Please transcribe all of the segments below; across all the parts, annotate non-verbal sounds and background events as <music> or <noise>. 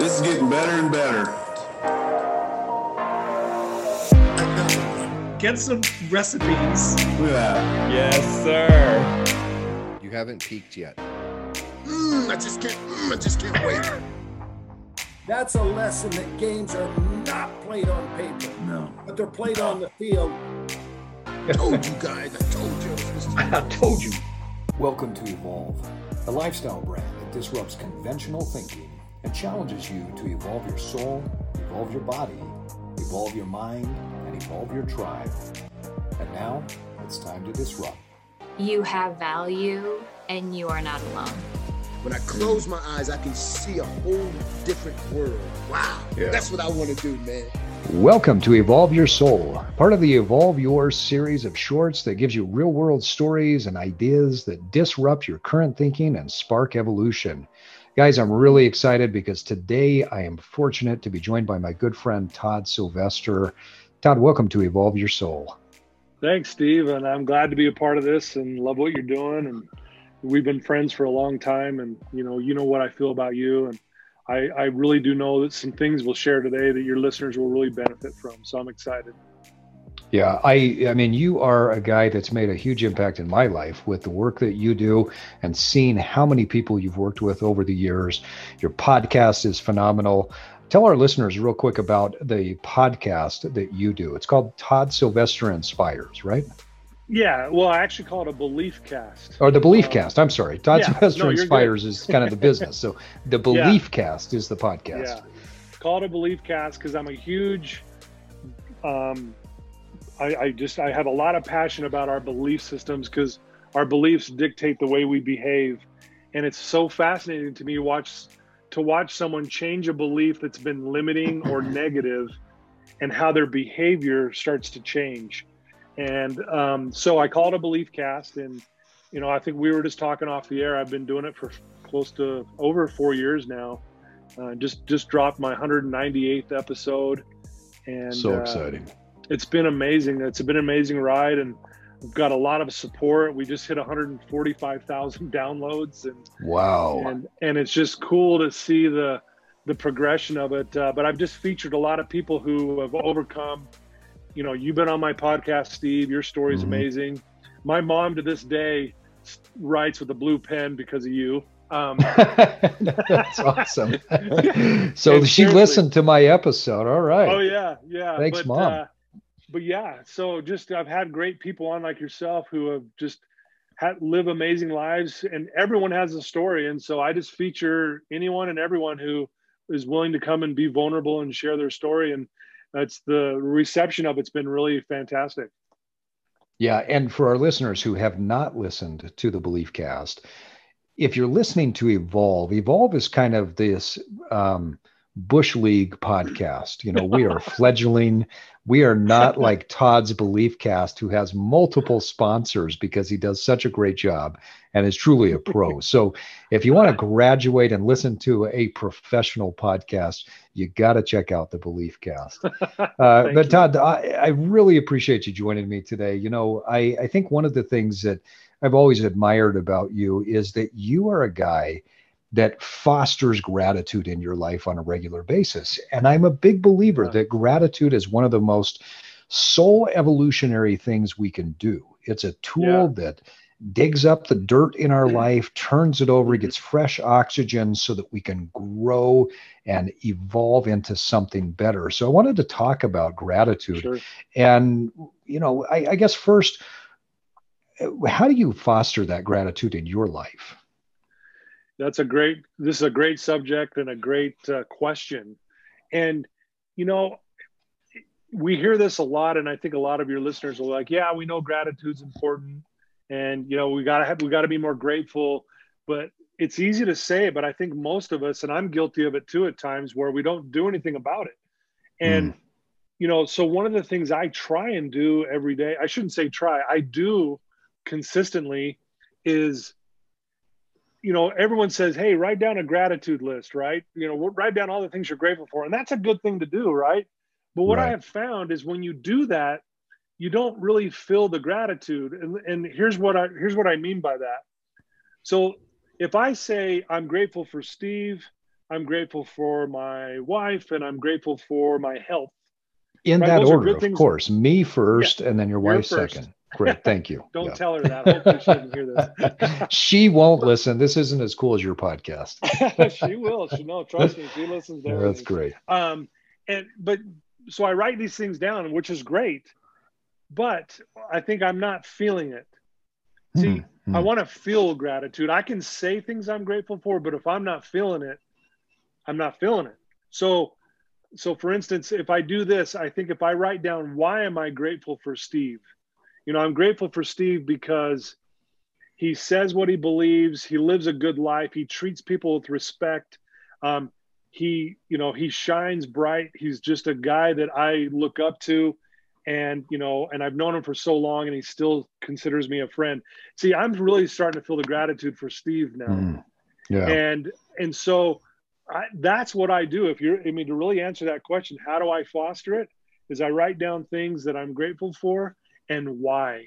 This is getting better and better. Get some recipes. Look at that. Yes, sir. You haven't peaked yet. Mm, I just can't. Mm, I just can't wait. That's a lesson that games are not played on paper, No. but they're played on the field. I told you guys. I told you. <laughs> I told you. Welcome to Evolve, a lifestyle brand that disrupts conventional thinking and challenges you to evolve your soul, evolve your body, evolve your mind, and evolve your tribe. And now it's time to disrupt. You have value and you are not alone. When I close my eyes, I can see a whole different world. Wow. Yeah. That's what I want to do, man. Welcome to Evolve Your Soul, part of the Evolve Your series of shorts that gives you real world stories and ideas that disrupt your current thinking and spark evolution. Guys, I'm really excited because today I am fortunate to be joined by my good friend Todd Sylvester. Todd, welcome to Evolve Your Soul. Thanks, Steve, and I'm glad to be a part of this and love what you're doing. And we've been friends for a long time, and you know, you know what I feel about you, and I, I really do know that some things we'll share today that your listeners will really benefit from. So I'm excited. Yeah, I I mean you are a guy that's made a huge impact in my life with the work that you do and seeing how many people you've worked with over the years. Your podcast is phenomenal. Tell our listeners real quick about the podcast that you do. It's called Todd Sylvester Inspires, right? Yeah, well, I actually call it a belief cast. Or the Belief Uh, Cast. I'm sorry. Todd yeah, Sylvester no, Inspires is kind of the business. So the <laughs> Belief Cast is the podcast. Yeah, call it a belief cast because I'm a huge. Um, I, I just I have a lot of passion about our belief systems because our beliefs dictate the way we behave, and it's so fascinating to me watch to watch someone change a belief that's been limiting or <clears throat> negative, and how their behavior starts to change. And um, so I call it a belief cast, and you know I think we were just talking off the air. I've been doing it for close to over four years now. Uh, just just dropped my 198th episode, and so uh, exciting. It's been amazing. It's been an amazing ride, and we've got a lot of support. We just hit 145,000 <laughs> downloads, and Wow. and and it's just cool to see the the progression of it. Uh, but I've just featured a lot of people who have overcome. You know, you've been on my podcast, Steve. Your story is Mhm. amazing. My mom to this day writes with a blue pen because of you. Um, <laughs> That's awesome. <laughs> so And she seriously- listened to my episode. All right. Oh yeah, yeah. Thanks, but, Mom. Uh, but yeah, so just I've had great people on like yourself who have just had, live amazing lives, and everyone has a story. And so I just feature anyone and everyone who is willing to come and be vulnerable and share their story. And that's the reception of it's been really fantastic. Yeah, and for our listeners who have not listened to the Belief Cast, if you're listening to Evolve, Evolve is kind of this um, Bush League podcast. You know, we are fledgling. We are not <laughs> like Todd's Belief Cast, who has multiple sponsors because he does such a great job and is truly a pro. <laughs> So, if you want to graduate and listen to a professional podcast, you got to check out the Belief Cast. <laughs> Uh, but. Todd, I, I really appreciate you joining me today. You know, I, I think one of the things that I've always admired about you is that you are a guy that fosters gratitude in your life on a regular basis. And I'm a big believer Yeah. that gratitude is one of the most soul evolutionary things we can do. It's a tool that digs up the dirt in our <clears throat> life, turns it over, Mhm. gets fresh oxygen so that we can grow and evolve into something better. So I wanted to talk about gratitude. Sure. And, you know, I, I guess first, how do you foster that gratitude in your life? That's a great. This is a great subject and a great uh, question. And you know, we hear this a lot, and I think a lot of your listeners are like, "Yeah, we know gratitude's important, and you know, we gotta have, we gotta be more grateful." But it's easy to say, but I think most of us, and I'm guilty of it too at times, where we don't do anything about it. And you know, so one of the things I try and do every day, I shouldn't say try, I do consistently, is you know, everyone says, "Hey, write down a gratitude list," right? You know, write down all the things you're grateful for, and that's a good thing to do, right? But what I have found is when you do that, you don't really feel the gratitude. And, and here's what I here's what I mean by that. So if I say I'm grateful for Steve, I'm grateful for my wife, and I'm grateful for my health. In Right, that those order, of course. Me first, and then your wife second. Great, thank you. <laughs> Don't Yeah. tell her that. Hopefully, she doesn't hear this. <laughs> she won't listen. This isn't as cool as your podcast. <laughs> she will. She no, trust me. She listens. To That's great. Um, and but so I write these things down, which is great. But I think I'm not feeling it. See, Hmm, I want to feel gratitude. I can say things I'm grateful for, but if I'm not feeling it, I'm not feeling it. So, so for instance, if I do this, I think if I write down why am I grateful for Steve, you know, I'm grateful for Steve because he says what he believes. He lives a good life. He treats people with respect. Um, he, you know, he shines bright. He's just a guy that I look up to and you know and i've known him for so long and he still considers me a friend see i'm really starting to feel the gratitude for steve now Mm. Yeah. and and so I, that's what i do if you're i mean to really answer that question how do i foster it is i write down things that i'm grateful for and why.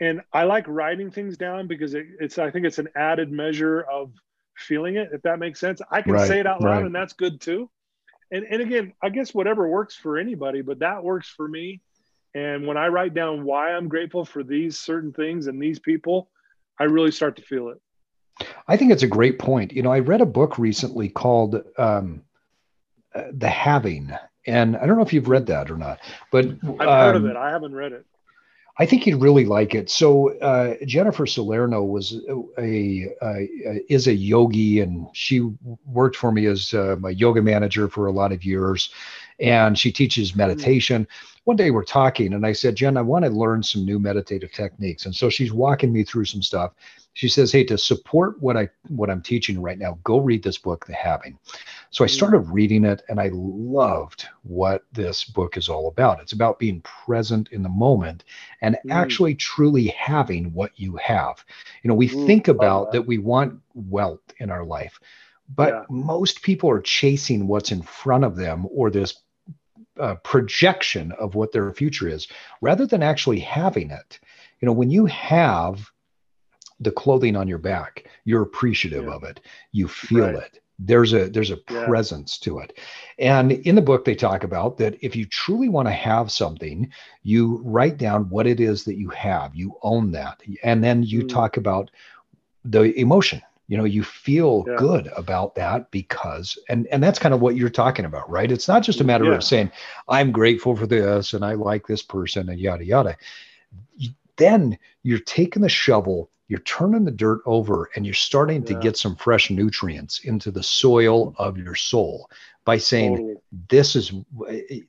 And i like writing things down because it, it's i think it's an added measure of feeling it if that makes sense. I can Right, say it out loud right. and that's good too. And and again i guess whatever works for anybody but that works for me. And when i write down why i'm grateful for these certain things and these people i really start to feel it. I think it's a great point. You know, I read a book recently called um, uh, The Having, and I don't know if you've read that or not, but i've heard of um, it. I haven't read it I think you'd really like it. So uh, Jennifer Salerno was a, a, is a yogi, and she worked for me as uh, my yoga manager for a lot of years, and she teaches meditation. One day we're talking, and I said, Jen, I want to learn some new meditative techniques, and so she's walking me through some stuff. She says, "Hey, to support what I what I'm teaching right now, go read this book, The Having." So I started reading it, and I loved what this book is all about. It's about being present in the moment and Mm. actually truly having what you have. You know, we Mm, think about that. that we want wealth in our life, but Yeah. most people are chasing what's in front of them or this uh, projection of what their future is rather than actually having it. You know, when you have the clothing on your back, you're appreciative Yeah. of it. You feel Right. it. There's a there's a Yeah. presence to it. And in the book they talk about that if you truly want to have something, you write down what it is that you have. You own that. And then you Mm. talk about the emotion. You know, you feel Yeah. good about that because and and that's kind of what you're talking about, right? It's not just a matter Yeah. of saying I'm grateful for this and I like this person and yada yada. Then you're taking the shovel, you're turning the dirt over, and you're starting to get some fresh nutrients into the soil of your soul by saying, Totally. "This is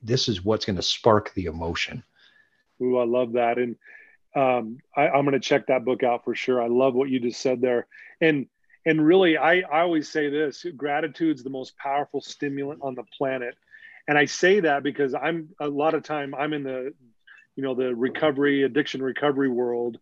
this is what's going to spark the emotion." Ooh, I love that. And um, I, I'm going to check that book out for sure. I love what you just said there. And and really, I, I always say this: gratitude's the most powerful stimulant on the planet. And I say that because I'm a lot of time I'm in the, you know, the recovery, addiction recovery world.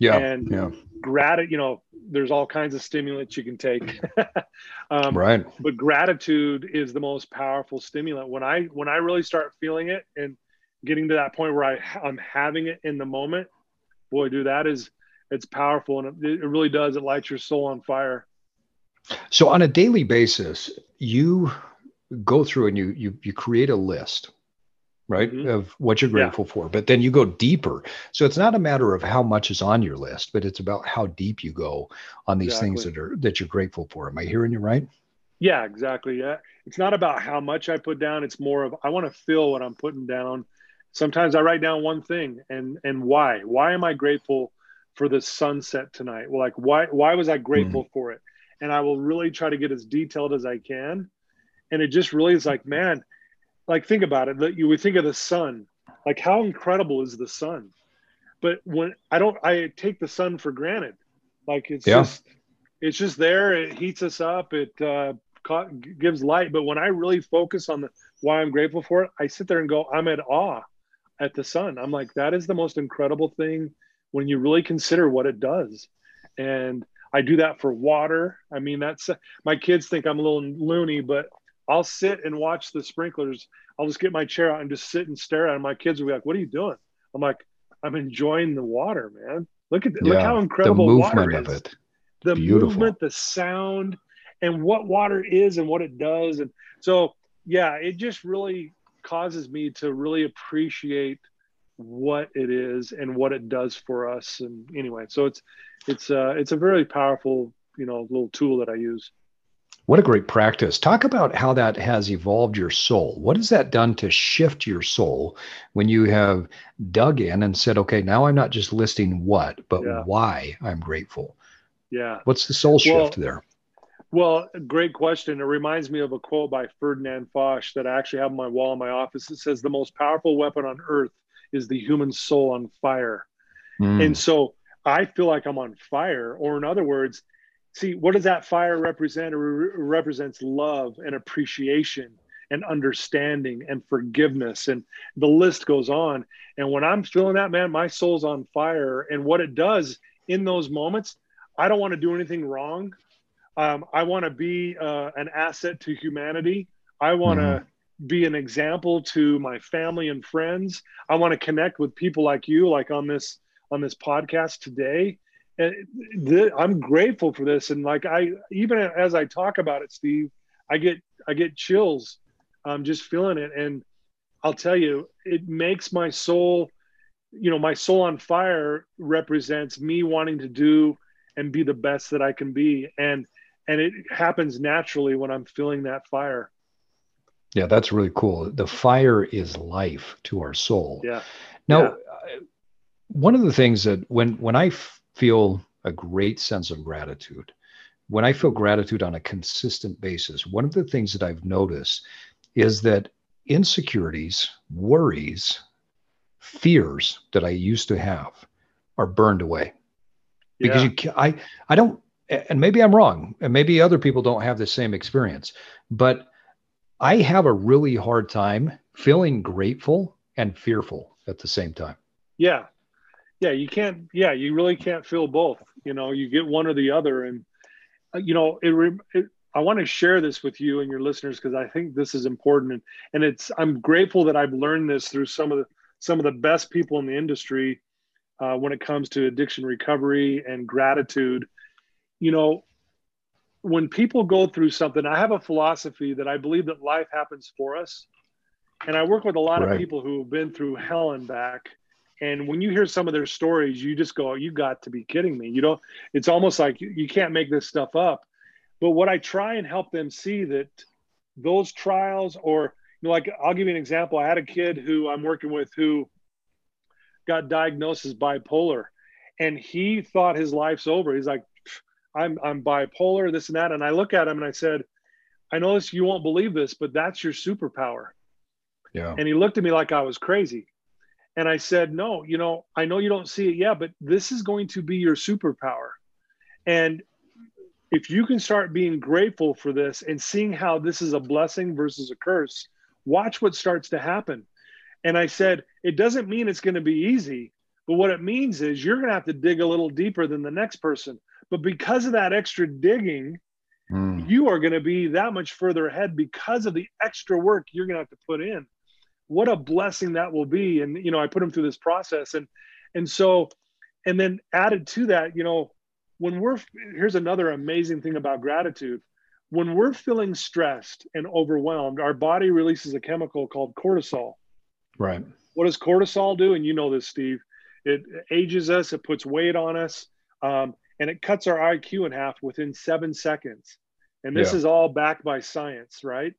Yeah, and yeah, gratitude, you know, there's all kinds of stimulants you can take. <laughs> um, right. but gratitude is the most powerful stimulant when i when i really start feeling it and getting to that point where i i'm having it in the moment boy dude that is it's powerful and it, it really does it lights your soul on fire So on a daily basis, you go through and you you you create a list, right, Mhm. of what you're Yeah. grateful for. But then you go deeper. So it's not a matter of how much is on your list, but it's about how deep you go on these things that are that you're grateful for. Am I hearing you right? yeah exactly yeah it's not about how much i put down it's more of i want to feel what i'm putting down sometimes i write down one thing and and why why am i grateful for the sunset tonight well like why why was i grateful for it and i will really try to get as detailed as i can and it just really is like man like think about it that you would think of the sun. Like how incredible is the sun? But when i don't i take the sun for granted. Like it's Yeah. just it's just there. It heats us up. It uh gives light. But when i really focus on the why i'm grateful for it i sit there and go i'm at awe at the sun. I'm like that is the most incredible thing when you really consider what it does. And i do that for water. I mean that's my kids think i'm a little loony but i'll sit and watch the sprinklers i'll just get my chair out and just sit and stare at them my kids will be like what are you doing i'm like i'm enjoying the water man look at look how the incredible water movement of is it. the Beautiful. movement, the sound, and what water is and what it does. And so, yeah, it just really causes me to really appreciate what it is and what it does for us. And anyway, so it's, it's, uh, it's a very powerful, you know, little tool that I use. What a great practice. Talk about how that has evolved your soul. What has that done to shift your soul when you have dug in and said, okay, now I'm not just listing what, but yeah. why I'm grateful? Yeah. What's the soul shift well, there? Well, great question. It reminds me of a quote by Ferdinand Foch that I actually have on my wall in my office. It says, The most powerful weapon on earth is the human soul on fire. Mm. And so I feel like I'm on fire, or in other words, see what does that fire represent? It re- represents love and appreciation and understanding and forgiveness and the list goes on. And when i'm feeling that man my soul's on fire. And what it does in those moments i don't want to do anything wrong. Um, i want to be uh, an asset to humanity. I want to mm-hmm. be an example to my family and friends. I want to connect with people like you like on this on this podcast today th- I'm grateful for this. And like I, even as I talk about it, Steve, I get I get chills, um, just feeling it. And I'll tell you, it makes my soul, you know, my soul on fire represents me wanting to do and be the best that I can be. And and it happens naturally when I'm feeling that fire. Yeah, that's really cool. The fire is life to our soul. Yeah. Now, yeah. Uh, one of the things that when when I feel a great sense of gratitude. When I feel gratitude on a consistent basis, one of the things that I've noticed is that insecurities, worries, fears that I used to have are burned away. Because yeah. you, I, I don't, and maybe I'm wrong, and maybe other people don't have the same experience, but I have a really hard time feeling grateful and fearful at the same time. Yeah, yeah you can't yeah you really can't feel both you know you get one or the other. And uh, you know it, it i want to share this with you and your listeners because i think this is important. And, and it's i'm grateful that i've learned this through some of the some of the best people in the industry uh, when it comes to addiction recovery and gratitude. You know when people go through something i have a philosophy that i believe that life happens for us. And i work with a lot right. of people who have been through hell and back and when you hear some of their stories you just go you got to be kidding me. You know it's almost like you can't make this stuff up. But what i try and help them see that those trials or you know like i'll give you an example. I had a kid who i'm working with who got diagnosed as bipolar and he thought his life's over. He's like i'm i'm bipolar this and that. And i look at him and i said i know this you won't believe this but that's your superpower. Yeah. And he looked at me like i was crazy and I said, no, you know, I know you don't see it yet, but this is going to be your superpower. And if you can start being grateful for this and seeing how this is a blessing versus a curse, watch what starts to happen. And I said, it doesn't mean it's going to be easy, but what it means is you're going to have to dig a little deeper than the next person. But because of that extra digging, mm. you are going to be that much further ahead because of the extra work you're going to have to put in what a blessing that will be. And you know i put them through this process. And and so and then added to that you know when we're here's another amazing thing about gratitude. When we're feeling stressed and overwhelmed our body releases a chemical called cortisol. Right. What does cortisol do? And you know this steve. It ages us it puts weight on us um, and it cuts our iq in half within seven seconds. And this yeah. is all backed by science right?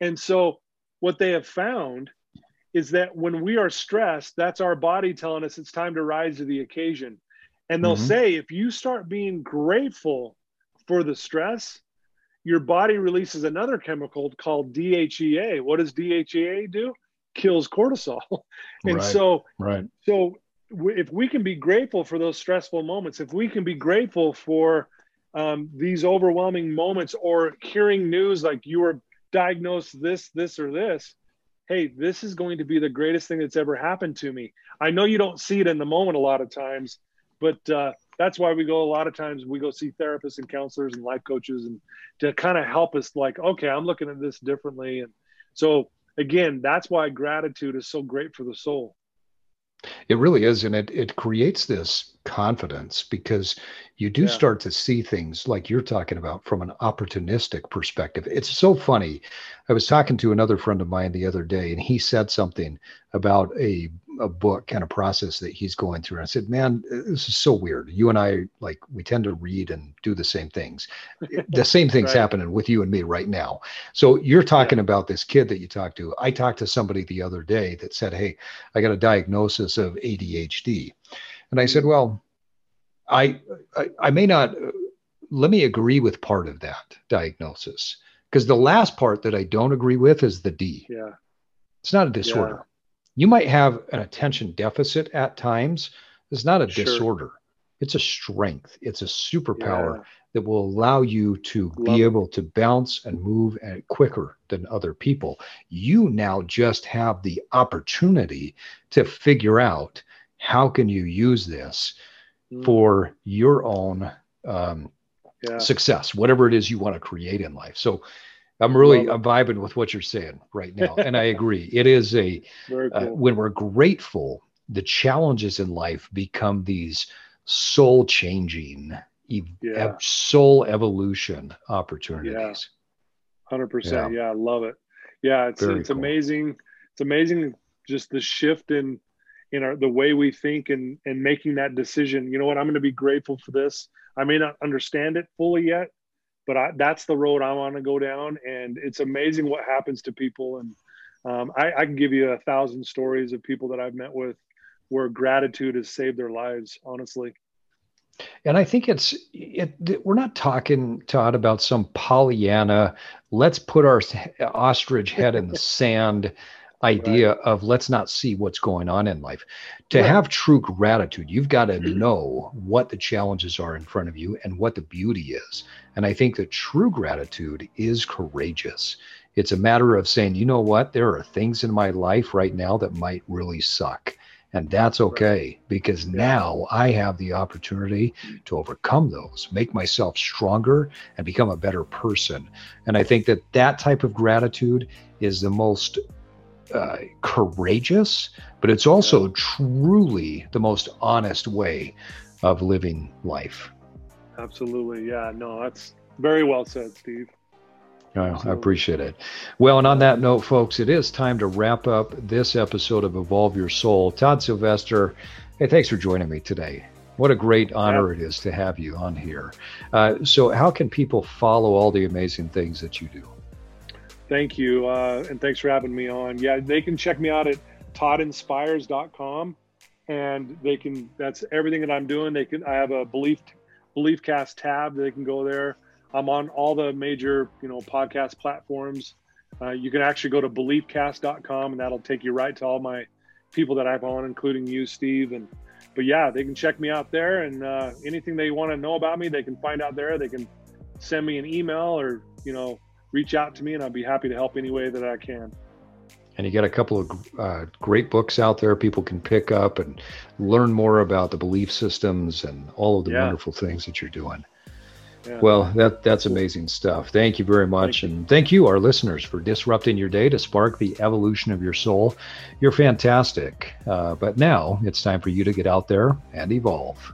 And so what they have found is that when we are stressed, that's our body telling us it's time to rise to the occasion. And they'll mm-hmm. say, if you start being grateful for the stress, your body releases another chemical called DHEA. What does DHEA do? Kills cortisol. <laughs> and right. so, right. So if we can be grateful for those stressful moments, if we can be grateful for um, these overwhelming moments or hearing news like you were diagnosed this, this, or this, hey, this is going to be the greatest thing that's ever happened to me. I know you don't see it in the moment a lot of times, but uh, that's why we go a lot of times we go see therapists and counselors and life coaches and to kind of help us like, okay, I'm looking at this differently. And so again, that's why gratitude is so great for the soul. It really is. And it, it creates this confidence because you do Yeah. start to see things like you're talking about from an opportunistic perspective. It's so funny. I was talking to another friend of mine the other day, and he said something about a, a book kind of process that he's going through. And I said, Man, this is so weird. You and I, like, we tend to read and do the same things. <laughs> the same thing's Right. happening with you and me right now. So you're talking about this kid that you talked to. I talked to somebody the other day that said, Hey, I got a diagnosis of ADHD. And I said, mm. Well, I, I, I may not, let me agree with part of that diagnosis. Because the last part that I don't agree with is the D. Yeah. It's not a disorder. You might have an attention deficit at times. It's not a Sure. disorder. It's a strength. It's a superpower Yeah. that will allow you to Love be able to bounce and move and quicker than other people. You now just have the opportunity to figure out how can you use this Mm. for your own um, Yeah. success, whatever it is you want to create in life. So I'm really I'm vibing with what you're saying right now, and I agree. It is a <laughs> Very uh, when we're grateful, the challenges in life become these soul changing, Yeah. soul evolution opportunities. Hundred percent. Yeah. Yeah, I love it. Yeah, it's Very it's cool. amazing. It's amazing just the shift in in our the way we think and and making that decision. You know what? I'm going to be grateful for this. I may not understand it fully yet, but I, that's the road I want to go down. And it's amazing what happens to people. And um, I, I can give you a thousand stories of people that I've met with where gratitude has saved their lives. Honestly. And I think it's it. We're not talking Todd about some Pollyanna. Let's put our ostrich head in the <laughs> sand idea of let's not see what's going on in life. To Right. have true gratitude, you've got to know what the challenges are in front of you and what the beauty is. And I think that true gratitude is courageous. It's a matter of saying, you know what, there are things in my life right now that might really suck. And that's okay because now I have the opportunity to overcome those, make myself stronger, and become a better person. And I think that that type of gratitude is the most uh, courageous, but it's also truly the most honest way of living life. Absolutely. Yeah. No, that's very well said, Steve. I- I appreciate it. Well, and on that note, folks, it is time to wrap up this episode of Evolve Your Soul. Todd Sylvester, hey, thanks for joining me today. What a great honor it is to have you on here. Uh, so, how can people follow all the amazing things that you do? Thank you. Uh, and thanks for having me on. Yeah, they can check me out at toddinspires.com and they can, that's everything that I'm doing. They can, I have a belief, beliefcast tab. They can go there. I'm on all the major, you know, podcast platforms. Uh, you can actually go to beliefcast.com and that'll take you right to all my people that I have on, including you, Steve. And, but yeah, they can check me out there and uh, anything they want to know about me, they can find out there. They can send me an email or, you know, reach out to me and I'll be happy to help any way that I can. And you got a couple of uh, great books out there people can pick up and learn more about the belief systems and all of the Yeah. wonderful things that you're doing. Yeah. Well, that that's amazing stuff. Thank you very much, Thank you. and thank you, our listeners, for disrupting your day to spark the evolution of your soul. You're fantastic. Uh, but now it's time for you to get out there and evolve.